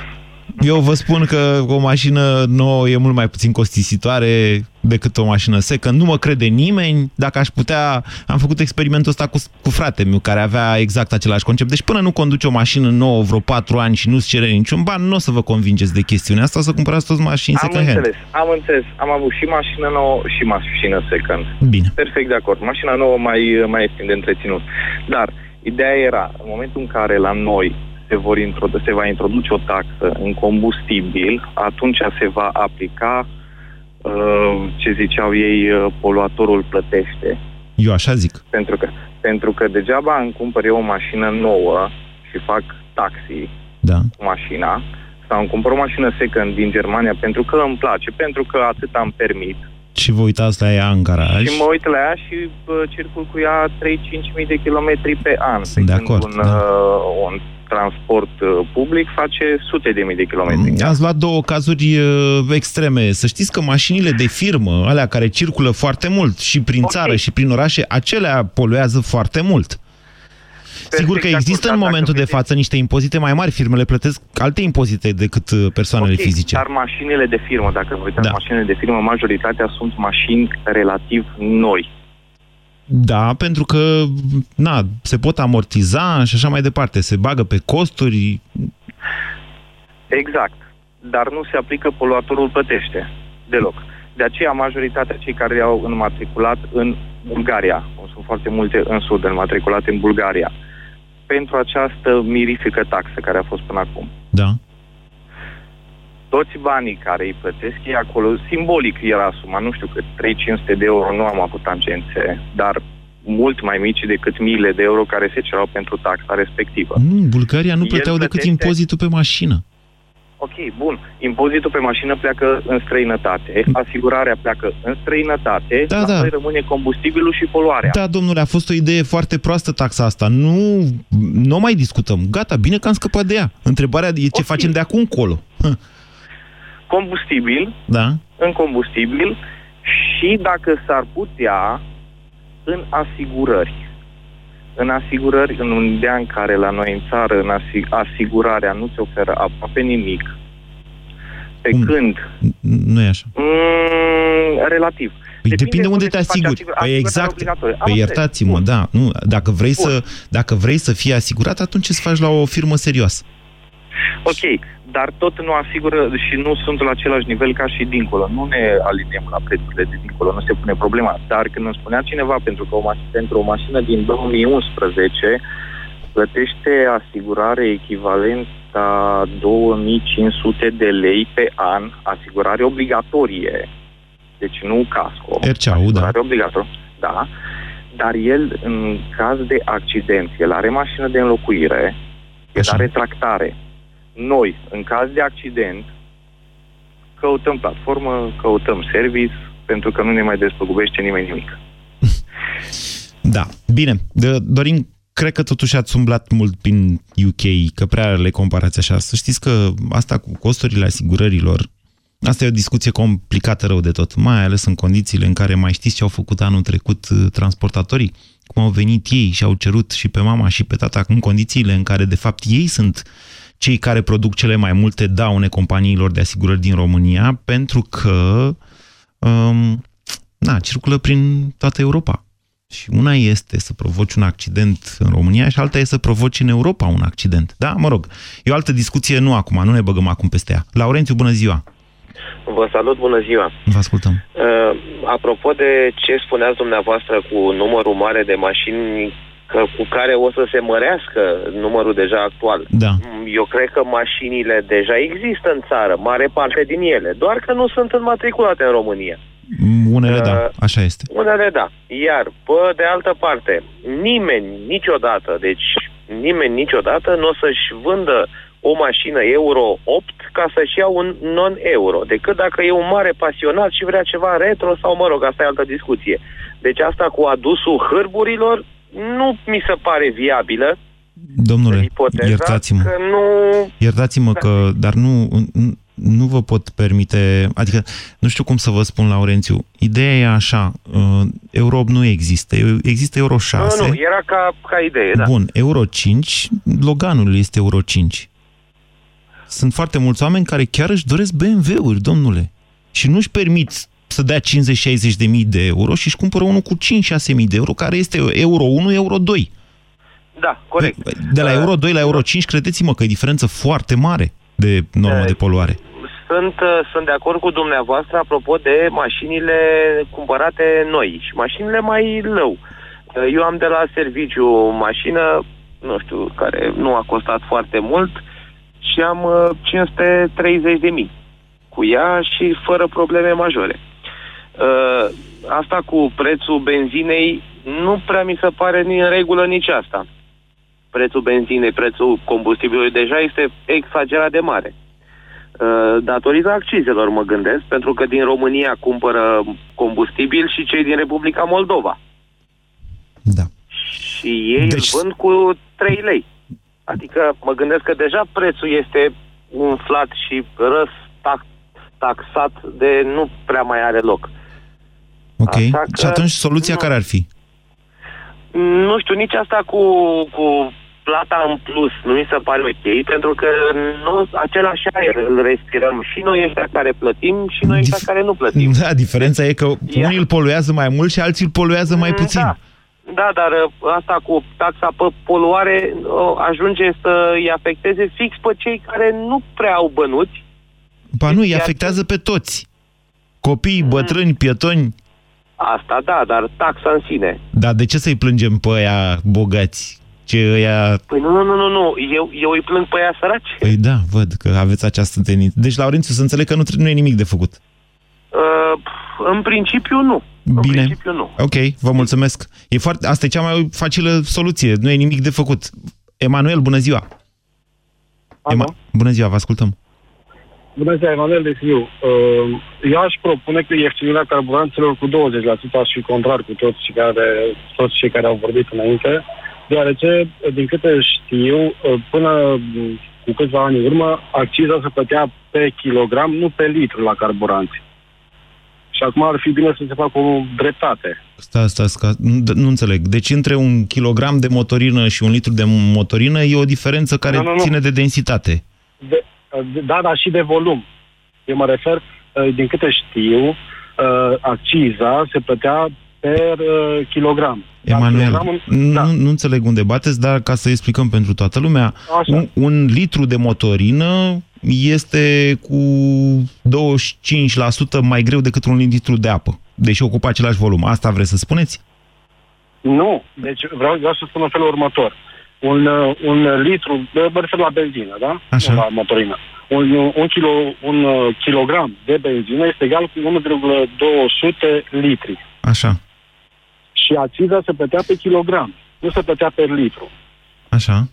Eu vă spun că o mașină nouă e mult mai puțin costisitoare decât o mașină secă. Nu mă crede nimeni. Dacă aș putea... Am făcut experimentul ăsta cu, cu frate meu, care avea exact același concept. Deci până nu conduci o mașină nouă vreo patru ani și nu-ți cere niciun ban, nu o să vă convingeți de chestiunea asta, să cumpărați toți mașini am second hand. înțeles, am înțeles. Am avut și mașină nouă și mașină second. Bine. Perfect de acord. Mașina nouă mai, mai ieftin de întreținut. Dar ideea era, în momentul în care la noi se, vor introdu- se va introduce o taxă în combustibil, atunci se va aplica uh, ce ziceau ei, uh, poluatorul plătește. Eu așa zic. Pentru că, pentru că degeaba îmi cumpăr eu o mașină nouă și fac taxi da. cu mașina, sau îmi cumpăr o mașină second din Germania pentru că îmi place, pentru că atât am permit. Și vă uitați la ea în garaj. Și mă uit la ea și bă, circul cu ea 3-5 mii de kilometri pe an. Sunt de acord, un, da. uh, un transport uh, public face sute de mii de kilometri. Ați luat două cazuri uh, extreme. Să știți că mașinile de firmă, alea care circulă foarte mult și prin okay. țară și prin orașe, acelea poluează foarte mult. Sigur că există în momentul de față niște impozite mai mari. Firmele plătesc alte impozite decât uh, persoanele Ok, fizice. Dar mașinile de firmă, dacă vă uitați, Da. mașinile de firmă, majoritatea sunt mașini relativ noi. Da, pentru că na, se pot amortiza și așa mai departe. Se bagă pe costuri. Exact. Dar nu se aplică poluatorul plătește. Deloc. De aceea, majoritatea cei care au înmatriculat în Bulgaria, cum sunt foarte multe în sud înmatriculate în Bulgaria, pentru această mirifică taxă care a fost până acum. Da. Toți banii care îi plătesc ei acolo, simbolic era suma, nu știu cât, 300 de euro, nu am avut tangențe, dar mult mai mici decât miile de euro care se cerau pentru taxa respectivă. Nu, în Bulgaria nu El plăteau decât plătește- impozitul pe mașină. Ok, bun. Impozitul pe mașină pleacă în străinătate, asigurarea pleacă în străinătate, Da, la da. noi rămâne combustibilul și poluarea. Da, domnule, a fost o idee foarte proastă taxa asta. Nu, nu o mai discutăm. Gata, bine că am scăpat de ea. Întrebarea e ce facem de acum încolo. Hă, Combustibil, Da? în combustibil și dacă s-ar putea în asigurări. În asigurări, în un de în care la noi în țară în asi- asigurarea nu se oferă aproape nimic, pe când, Nu e așa. mm, relativ, Păi depinde unde te se face asiguri. asigur- Păi asigurarea exact. obligatorie. Am Păi înțeles. iertați-mă, da. Nu, dacă vrei, să, dacă vrei să fii asigurat, atunci îți faci la o firmă serioasă. Ok, dar tot nu asigură și nu sunt la același nivel ca și dincolo. Nu ne aliniem la prețurile de dincolo, nu se pune problema. Dar când îmi spunea cineva pentru că o mașină, pentru o mașină din 2011 plătește asigurare echivalent a 2500 de lei pe an, asigurare obligatorie, deci nu casco. RCA-ul, da. asigurare obligatorie, da. Dar el, în caz de accident, el are mașină de înlocuire, el are tractare. Noi, în caz de accident, căutăm platformă, căutăm service, pentru că nu ne mai despăgubește nimeni nimic. Da. Bine. De, Dorin, cred că totuși ați umblat mult prin UK, că prea le comparați așa. Să știți că asta cu costurile asigurărilor, asta e o discuție complicată rău de tot, mai ales în condițiile în care mai știți ce au făcut anul trecut uh, transportatorii? Cum au venit ei și au cerut și pe mama și pe tata în condițiile în care, de fapt, ei sunt cei care produc cele mai multe daune companiilor de asigurări din România, pentru că um, na, circulă prin toată Europa. Și una este să provoci un accident în România și alta este să provoci în Europa un accident. Da, mă rog, e o altă discuție, nu acum, nu ne băgăm acum peste ea. Laurențiu, bună ziua! Vă salut, bună ziua! Vă ascultăm. Uh, apropo de ce spuneați dumneavoastră cu numărul mare de mașini că, cu care o să se mărească numărul deja actual. Da. Mm, Eu cred că mașinile deja există în țară, mare parte din ele, doar că nu sunt înmatriculate în România. Unele Uh, da, așa este. Unele da. Iar, pe de altă parte, nimeni niciodată, deci nimeni niciodată nu o să-și vândă o mașină Euro 8 ca să-și ia un non-euro, decât dacă e un mare pasionat și vrea ceva retro sau, mă rog, asta e altă discuție. Deci asta cu adusul hârburilor nu mi se pare viabilă. Domnule, iertați-mă. Că nu... Iertați-mă că, dar nu, nu vă pot permite, adică nu știu cum să vă spun, Laurențiu, ideea e așa, uh, Euro 8 nu există, există Euro 6. Nu, nu, era ca, ca idee, da. Bun, Euro 5, Loganul este Euro 5. Sunt foarte mulți oameni care chiar își doresc BMW-uri, domnule, și nu-și permit să dea 50-60 de mii de euro și își cumpără unul cu 5-6 mii de euro, care este Euro 1, Euro 2. Da, corect. De la Euro 2 la Euro 5, credeți-mă că e diferență foarte mare de normă de poluare. Sunt, uh, sunt de acord cu dumneavoastră apropo de mașinile cumpărate noi și mașinile mai lău. Uh, eu am de la serviciu o mașină, nu știu, care nu a costat foarte mult și am 530 uh, de mii cu ea și fără probleme majore. Asta cu prețul benzinei nu prea mi se pare în regulă nici asta. Prețul benzinei, prețul combustibilului deja este exagerat de mare. Uh, datorită accizelor, mă gândesc, pentru că din România cumpără combustibil și cei din Republica Moldova. Da. Și ei deci... îl vând cu 3 lei. Adică mă gândesc că deja prețul este umflat și răs tax, taxat de nu prea mai are loc. Ok. Așa că, și atunci soluția nu, care ar fi? Nu știu, nici asta cu, cu plata în plus nu mi se pare ok, pentru că nu, același aer îl respirăm și noi ăștia care plătim și noi ăștia Dif care nu plătim. Da, diferența e că Ia. unii îl poluează mai mult și alții îl poluează mai puțin. Da. Da, dar uh, asta cu taxa pe poluare ajunge să îi afecteze fix pe cei care nu prea au bănuți. Ba nu, îi afectează pe toți. Copii, bătrâni, pietoni. Asta da, dar taxa în sine. Da, de ce să-i plângem pe aia bogați ce ăia... Păi nu, nu, nu, nu, nu. Eu, eu îi plâng pe aia săraci. Păi da, văd că aveți această tendință. Deci, Laurențiu, să înțeleg că nu, nu e nimic de făcut. Uh, în principiu, nu. Bine. În principiu, nu. Ok, vă mulțumesc. E foarte, asta e cea mai facilă soluție. Nu e nimic de făcut. Emanuel, bună ziua! Ema... Bună ziua, vă ascultăm. Bună ziua, Emanuel de Siu. Uh, eu aș propune că ieftinirea carburanților cu 20%, aș fi contrar cu toți cei care, toți cei care au vorbit înainte deoarece, din câte știu, până cu câțiva ani în urmă, acciza se plătea pe kilogram, nu pe litru la carburanți. Și acum ar fi bine să se facă o dreptate. Stai, stai, stai, nu, nu înțeleg. Deci între un kilogram de motorină și un litru de motorină e o diferență care nu, nu, nu. ține de densitate. De, da, dar și de volum. Eu mă refer, din câte știu, acciza se plătea per uh, kilogram. Emanuel, nu, da. nu înțeleg unde bateți, dar ca să explicăm pentru toată lumea, un, un litru de motorină este cu 25% mai greu decât un litru de apă, deși ocupă același volum. Asta vreți să spuneți? Nu, deci vreau, vreau să spun în felul următor. Un, uh, un litru, mă refer la benzină, da? Așa. Nu la motorină. Un, un, kilo, un uh, kilogram de benzină este egal cu 1,200 litri. Așa și acciza se plătea pe kilogram, nu se plătea pe litru. Așa.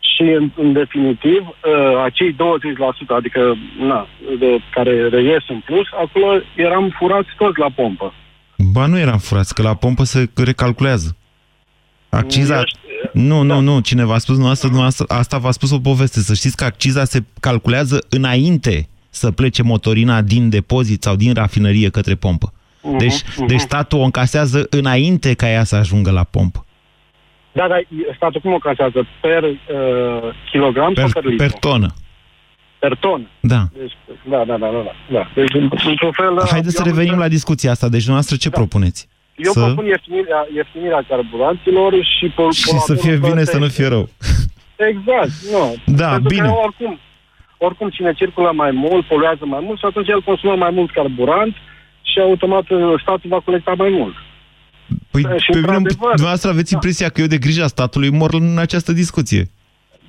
Și, în, în definitiv, uh, acei 20%, adică, na, de, care reies în plus, acolo eram furați toți la pompă. Ba, nu eram furați, că la pompă se recalculează. Acciza... Nu, nu, da. nu, cine v-a spus, nu, asta, nu, asta, asta v-a spus o poveste. Să știți că acciza se calculează înainte să plece motorina din depozit sau din rafinărie către pompă. Uh-huh, deci, uh-huh. deci statul o încasează înainte ca ea să ajungă la pompă. Da, dar statul cum o încasează? Per uh, kilogram per, sau per litru? Per tonă. Per tonă? Da. Deci, da, da, da, da, da. Deci, într-un fel... Haideți să revenim la discuția asta. Deci, dumneavoastră, ce da. propuneți? Eu să... propun ieftinirea, ieftinirea carburanților și... Pol- și să fie bine, să nu fie rău. Exact, nu. Da, Pentru bine. Că oricum, oricum, cine circulă mai mult, poluează mai mult și atunci el consumă mai mult carburant și automat uh, statul va colecta mai mult. Păi, și pe mine, dumneavoastră aveți da. impresia că eu de grija statului mor în această discuție.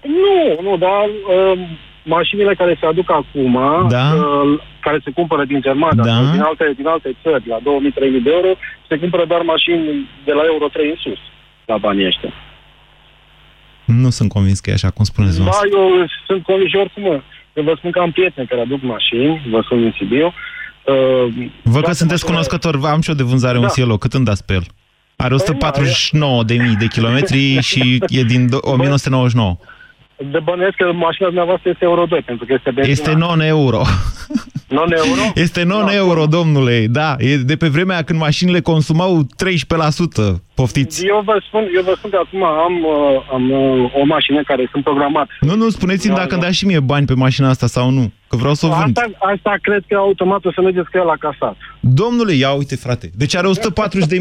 Nu, nu, dar uh, mașinile care se aduc acum, da? uh, care se cumpără din Germania da? sau din alte, din alte țări, la 2000-3000 de euro, se cumpără doar mașini de la euro 3 în sus, la banii ăștia. Nu sunt convins că e așa, cum spuneți Da, dumneavoastră. eu sunt convins și oricum, mă. Eu vă spun că am prieteni care aduc mașini, vă sunt din Sibiu. Uh, Văd că toate sunteți mașinile- cunoscător, am și eu de vânzare un Da. Cielo, cât îmi dați pe el? Are 149 de mii de kilometri și e din do- 1999. De bănuiesc că mașina dumneavoastră este Euro 2, pentru că este benzină. Este non-euro. Non-euro? Este non-euro, domnule. Da, e de pe vremea când mașinile consumau 13%. Poftiți. Eu vă spun, eu vă spun că acum am, uh, am uh, o mașină care sunt programat. Nu, nu, spuneți-mi dacă îmi dați și mie bani pe mașina asta sau nu, că vreau să o vând. Asta, asta cred că automat o să mergeți cu el la casat. Domnule, ia uite, frate. Deci are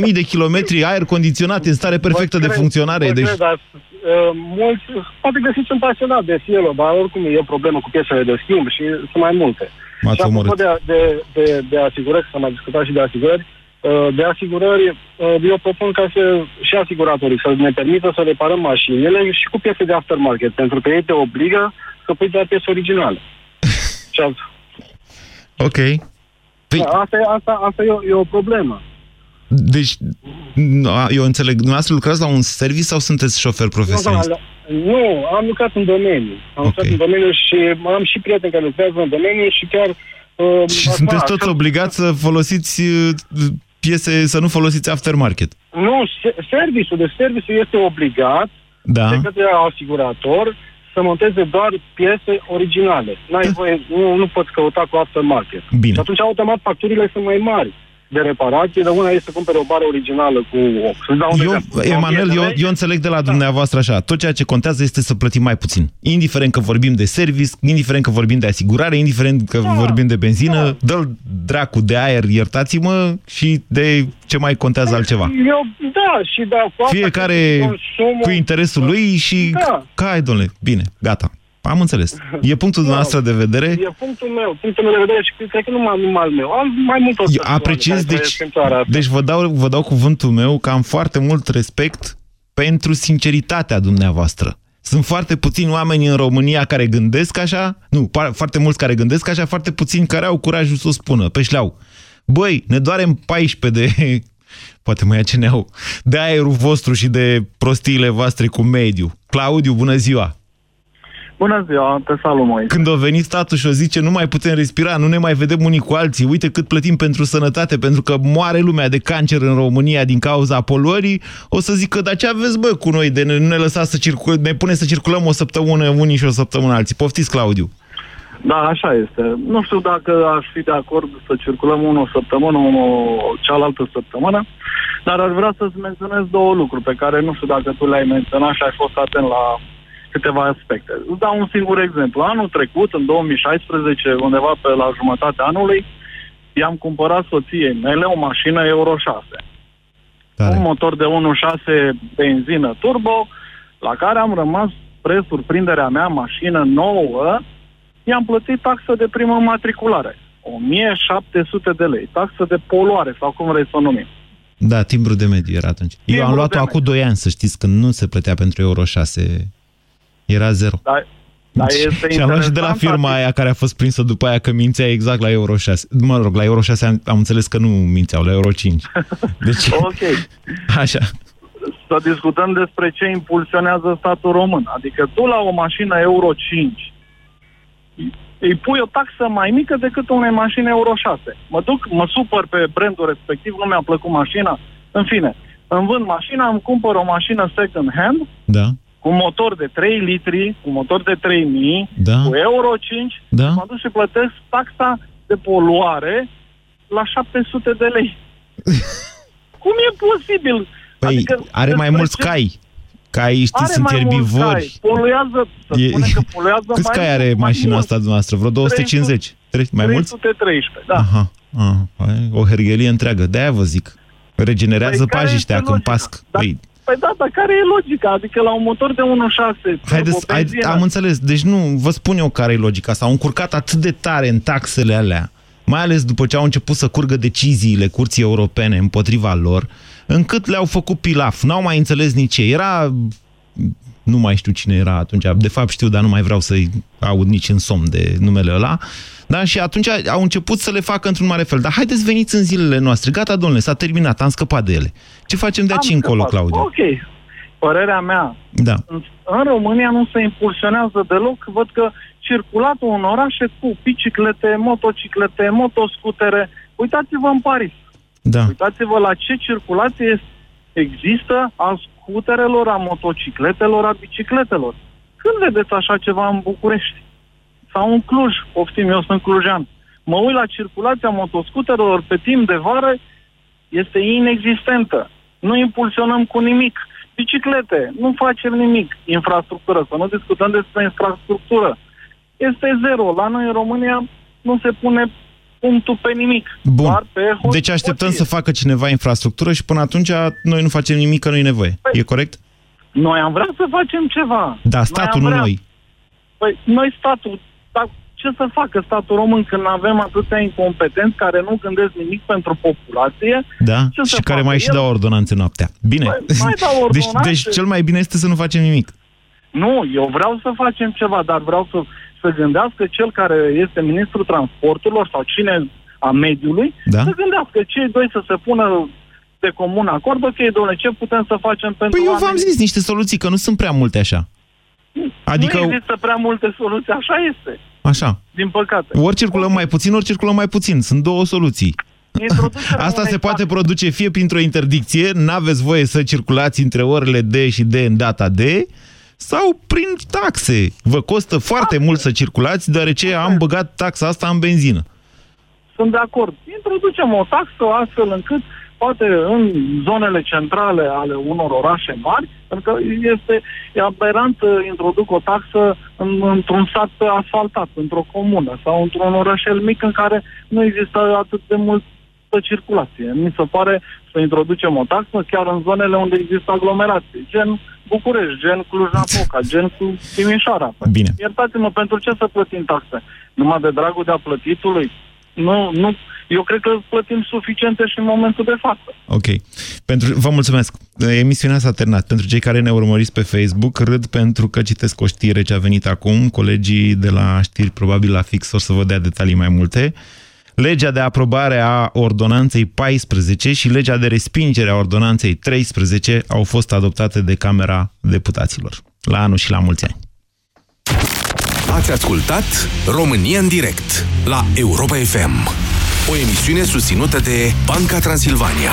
140.000 de kilometri aer condiționat în stare perfectă de Vă cred, funcționare. vă Deci, cred, dar, uh, mulți, poate găsiți un pasionat de Cielo, dar oricum e o problemă cu piesele de schimb și sunt mai multe. M-ați și apropo omorât. de, de, de, de asigurări, s-a mai discutat și de asigurări, uh, de asigurări, uh, eu propun ca să, și asiguratorii să ne permită să reparăm mașinile și cu piese de aftermarket, pentru că ei te obligă să pui doar piese originale. și asta, ok. Păi, asta, e- asta, asta e, o, e o problemă. Deci, nu, eu înțeleg, dumneavoastră lucrați la un serviciu sau sunteți șofer profesionist? Nu, nu, am lucrat în domeniu. Am lucrat în domeniu și am și prieteni care lucrează în domeniu și chiar... Uh, Și acum, sunteți toți așa- obligați să folosiți uh, piese, să nu folosiți aftermarket. Nu, se- serviciul de serviciu este obligat Da. de către asigurator să monteze doar piese originale. N-ai voie, nu, nu poți căuta cu aftermarket. Bine. Și atunci automat facturile sunt mai mari de reparație, de una este să cumpere o bară originală cu... Să-ți dau un Eu, exemplu. Emanuel, eu, eu înțeleg de la dumneavoastră așa. Tot ceea ce contează este să plătim mai puțin. Indiferent că vorbim de service, indiferent că vorbim de asigurare, indiferent că vorbim de benzină, dă-l dracu de aer, iertați-mă, și de ce mai contează altceva. Eu, da, și da, cu asta Fiecare consumul- cu interesul lui și... Da. Cai, domnule, bine, gata. Am înțeles. E punctul dumneavoastră de vedere. E punctul meu, punctul meu de vedere și cred că nu numai, numai al meu. Am mai mult o Eu apreciez, deci, deci vă, dau, vă dau cuvântul meu că am foarte mult respect pentru sinceritatea dumneavoastră. Sunt foarte puțini oameni în România care gândesc așa, nu, par- foarte mulți care gândesc așa, foarte puțini care au curajul să o spună, pe șleau. Băi, ne doarem 14 de, poate mai ia ce ne-au, de aerul vostru și de prostiile voastre cu mediu. Claudiu, bună ziua! Bună ziua, te salut, Moise. Când a venit statul și o zice nu mai putem respira, nu ne mai vedem unii cu alții, uite cât plătim pentru sănătate, pentru că moare lumea de cancer în România din cauza poluării, o să zică, dar ce aveți bă cu noi de ne- nu ne lăsați să circul, ne pune să circulăm o săptămână unii și o săptămână alții. Poftiți, Claudiu. Da, așa este. Nu știu dacă aș fi de acord să circulăm unul o săptămână, unul cealaltă săptămână, dar aș vrea să-ți menționez două lucruri pe care nu știu dacă tu le-ai menționat și ai fost atent la câteva aspecte. Îți dau un singur exemplu. Anul trecut, în 2016, undeva pe la jumătatea anului, i-am cumpărat soției mele o mașină Euro 6. Tare. Un motor de 1.6 benzină turbo, la care am rămas spre surprinderea mea, mașină nouă, i-am plătit taxă de primă matriculare. 1700 de lei. Taxă de poluare, sau cum vrei să o numim. Da, timbru de mediu era atunci. Eu am Timbru luat-o de acum 2 ani, să știți, că nu se plătea pentru Euro 6. Era zero. Dar, dar este și am luat și de la interesant, firma aia care a fost prinsă după aia că mințea exact la Euro 6. Mă rog, la Euro 6 am, am înțeles că nu mințeau, la Euro 5. Deci, Ok. așa. Să discutăm despre ce impulsionează statul român. Adică tu la o mașină Euro 5 îi pui o taxă mai mică decât unei mașini Euro 6. Mă duc, mă supăr pe brandul respectiv, nu mi-a plăcut mașina. În fine, îmi vând mașina, îmi cumpăr o mașină second hand Da, cu motor de 3 litri, cu motor de 3000, Da. cu Euro 5, Da. mă duc și plătesc taxa de poluare la 700 de lei. Cum e posibil? Păi, Adică, are mai despre mulți ce- cai. Cai, știți, Are sunt mai mulți erbivori. cai, Poluează, să E- spune că poluează Câți mai cai mult, are mai mașina mult. asta dumneavoastră? Vreo 250? Tre- mai mulți? 313, da. Aha, aha, hai, o herghelie întreagă. De-aia vă zic. Regenerează Păi care pajiștea este când logica? pasc. Da. Păi, Păi da, dar care e logica? Adică la un motor de 1.6 Haideți, turbo, hai, benzină, am înțeles. Deci nu, vă spun eu care e logica. S-au încurcat atât de tare în taxele alea, mai ales după ce au început să curgă deciziile Curții Europene împotriva lor, încât le-au făcut pilaf. N-au mai înțeles nici ce. Era... Nu mai știu cine era atunci. De fapt știu, dar nu mai vreau să-i aud nici în somn de numele ăla. Da? Și atunci au început să le facă într-un mare fel. Dar haideți veniți în zilele noastre. Gata, domnule, s-a terminat, am scăpat de ele. Ce facem de aici Am încolo, scăpat. Claudiu? Ok. părerea mea, Da. în, în România nu se impulsionează deloc. Văd că circulatul în orașe cu biciclete, motociclete, motoscutere. Uitați-vă în Paris. Da. Uitați-vă la ce circulație este- există a scuterelor, a motocicletelor, a bicicletelor. Când vedeți așa ceva în București? Sau în Cluj, poftim, eu sunt clujean. Mă uit la circulația motoscuterelor pe timp de vară, este inexistentă. Nu impulsionăm cu nimic. Biciclete, nu facem nimic. Infrastructură, să nu discutăm despre infrastructură. Este zero. La noi în România nu se pune punctul pe nimic. Bun. Doar pe hoție. Deci așteptăm să facă cineva infrastructură și până atunci noi nu facem nimic, că nu e nevoie. E corect? Noi am vrea să facem ceva. Da, statul, am nu vrea- noi. Păi, noi statul, dar ce să facă statul român când avem atâția incompetenți care nu gândesc nimic pentru populație? Da? Ce să și care facă? mai și El- dau ordonanțe noaptea. Bine. Păi, mai dau deci, ordonanțe. deci cel mai bine este să nu facem nimic. Nu, eu vreau să facem ceva, dar vreau să, să gândească cel care este ministrul transporturilor sau cine a mediului, Da. să gândească cei doi să se pună de comun acord, ok, domnule, ce putem să facem pentru Păi eu v-am oamenii? zis niște soluții, că nu sunt prea multe așa. Adică, Nu există prea multe soluții, așa este, așa, din păcate. ori circulăm mai puțin, ori circulăm mai puțin. Sunt două soluții. Introducerea Asta unei se poate taxe- produce fie printr-o interdicție, n-aveți voie să circulați între orele D și D în data D, sau prin taxe. Vă costă foarte mult să circulați, deoarece am băgat taxa asta în benzină. Sunt de acord. Introducem o taxă astfel încât poate în zonele centrale ale unor orașe mari, pentru că este e aberant să introduc o taxă în, într-un sat asfaltat, într-o comună sau într-un orășel mic în care nu există atât de multă circulație. Mi se pare să introducem o taxă chiar în zonele unde există aglomerații, gen București, gen Cluj-Napoca, gen cu Timișoara. Bine. Iertați-mă, pentru ce să plătim taxe? Numai de dragul de a plătitului? Nu, nu, eu cred că plătim suficiente și în momentul de față. Ok. Pentru, vă mulțumesc. Emisiunea s-a terminat. Pentru cei care ne urmăriți pe Facebook, râd pentru că citesc o știre ce a venit acum. Colegii de la știri, probabil la fix, o să vă dea detalii mai multe. Legea de aprobare a ordonanței 14 și legea de respingere a ordonanței 13 au fost adoptate de Camera Deputaților. La anul și la mulți ani. Ați ascultat România în direct la Europa FM. O emisiune susținută de Banca Transilvania.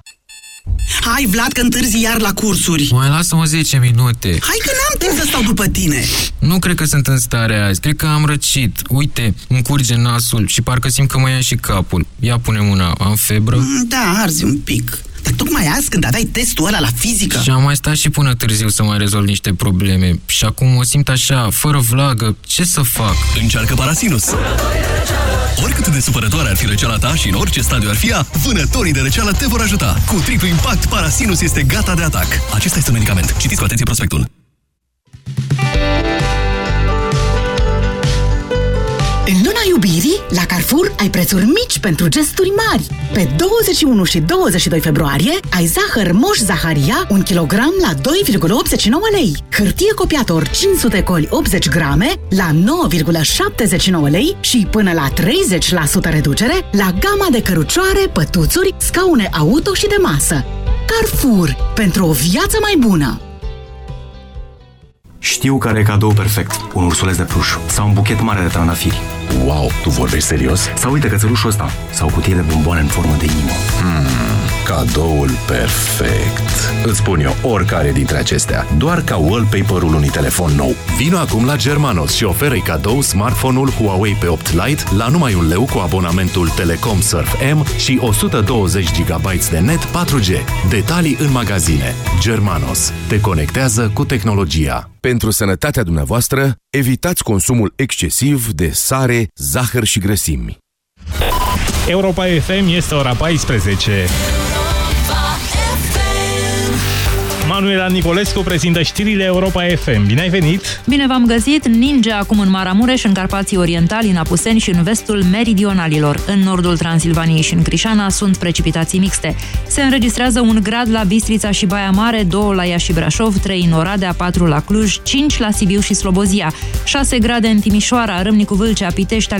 Hai, Vlad, că întârzi iar la cursuri. Mai lasă-mă 10 minute. Hai că n-am timp să stau după tine. Nu cred că sunt în stare azi. Cred că am răcit. Uite, îmi curge nasul și parcă simt că mă ia și capul. Ia pune mâna. Am febră? Mm, Da, arzi un pic. Dar tocmai azi, când aveai testul ăla la fizică... Și am mai stat și până târziu să mai rezolv niște probleme. Și acum o simt așa, fără vlagă. Ce să fac? Încearcă Parasinus! Oricât de supărătoare ar fi răceala ta și în orice stadiu ar fi ea, vânătorii de răceală te vor ajuta. Cu triplu impact, Parasinus este gata de atac. Acesta este un medicament. Citiți cu atenție prospectul. În luna iubirii, la Carrefour ai prețuri mici pentru gesturi mari. Pe 21 și 22 februarie ai zahăr Moș Zaharia 1 kg la 2,89 lei. Hârtie copiator 500 coli 80 grame la 9,79 lei și până la 30% reducere la gama de cărucioare, pătuțuri, scaune auto și de masă. Carrefour. Pentru o viață mai bună. Știu care e cadou perfect. Un ursuleț de pluș sau un buchet mare de trandafiri. Wow, tu vorbești serios? Sau uite cățelușul ăsta. Sau o cutie de bomboane în formă de inimă. Hmm, cadoul perfect. Îți spun eu oricare dintre acestea, doar ca wallpaper-ul unui telefon nou. Vino acum la Germanos și oferă-i cadou smartphone-ul Huawei P8 Lite la numai un leu cu abonamentul Telecom Surf M și 120 GB de net 4G. Detalii în magazine. Germanos. Te conectează cu tehnologia. Pentru sănătatea dumneavoastră, evitați consumul excesiv de sare, zahăr și grăsimi. Europa FM este ora 14. Manuela Nicolescu prezintă știrile Europa FM. Bine ai venit! Bine v-am găsit! Ninge acum în Maramureș, în Carpații Orientali, în Apuseni și în vestul meridionalilor. În nordul Transilvaniei și în Crișana sunt precipitații mixte. Se înregistrează un grad la Bistrița și Baia Mare, 2 la Iași și Brașov, 3 în Oradea, 4 la Cluj, 5 la Sibiu și Slobozia, 6 grade în Timișoara, Râmnicu Vâlcea, Pitești,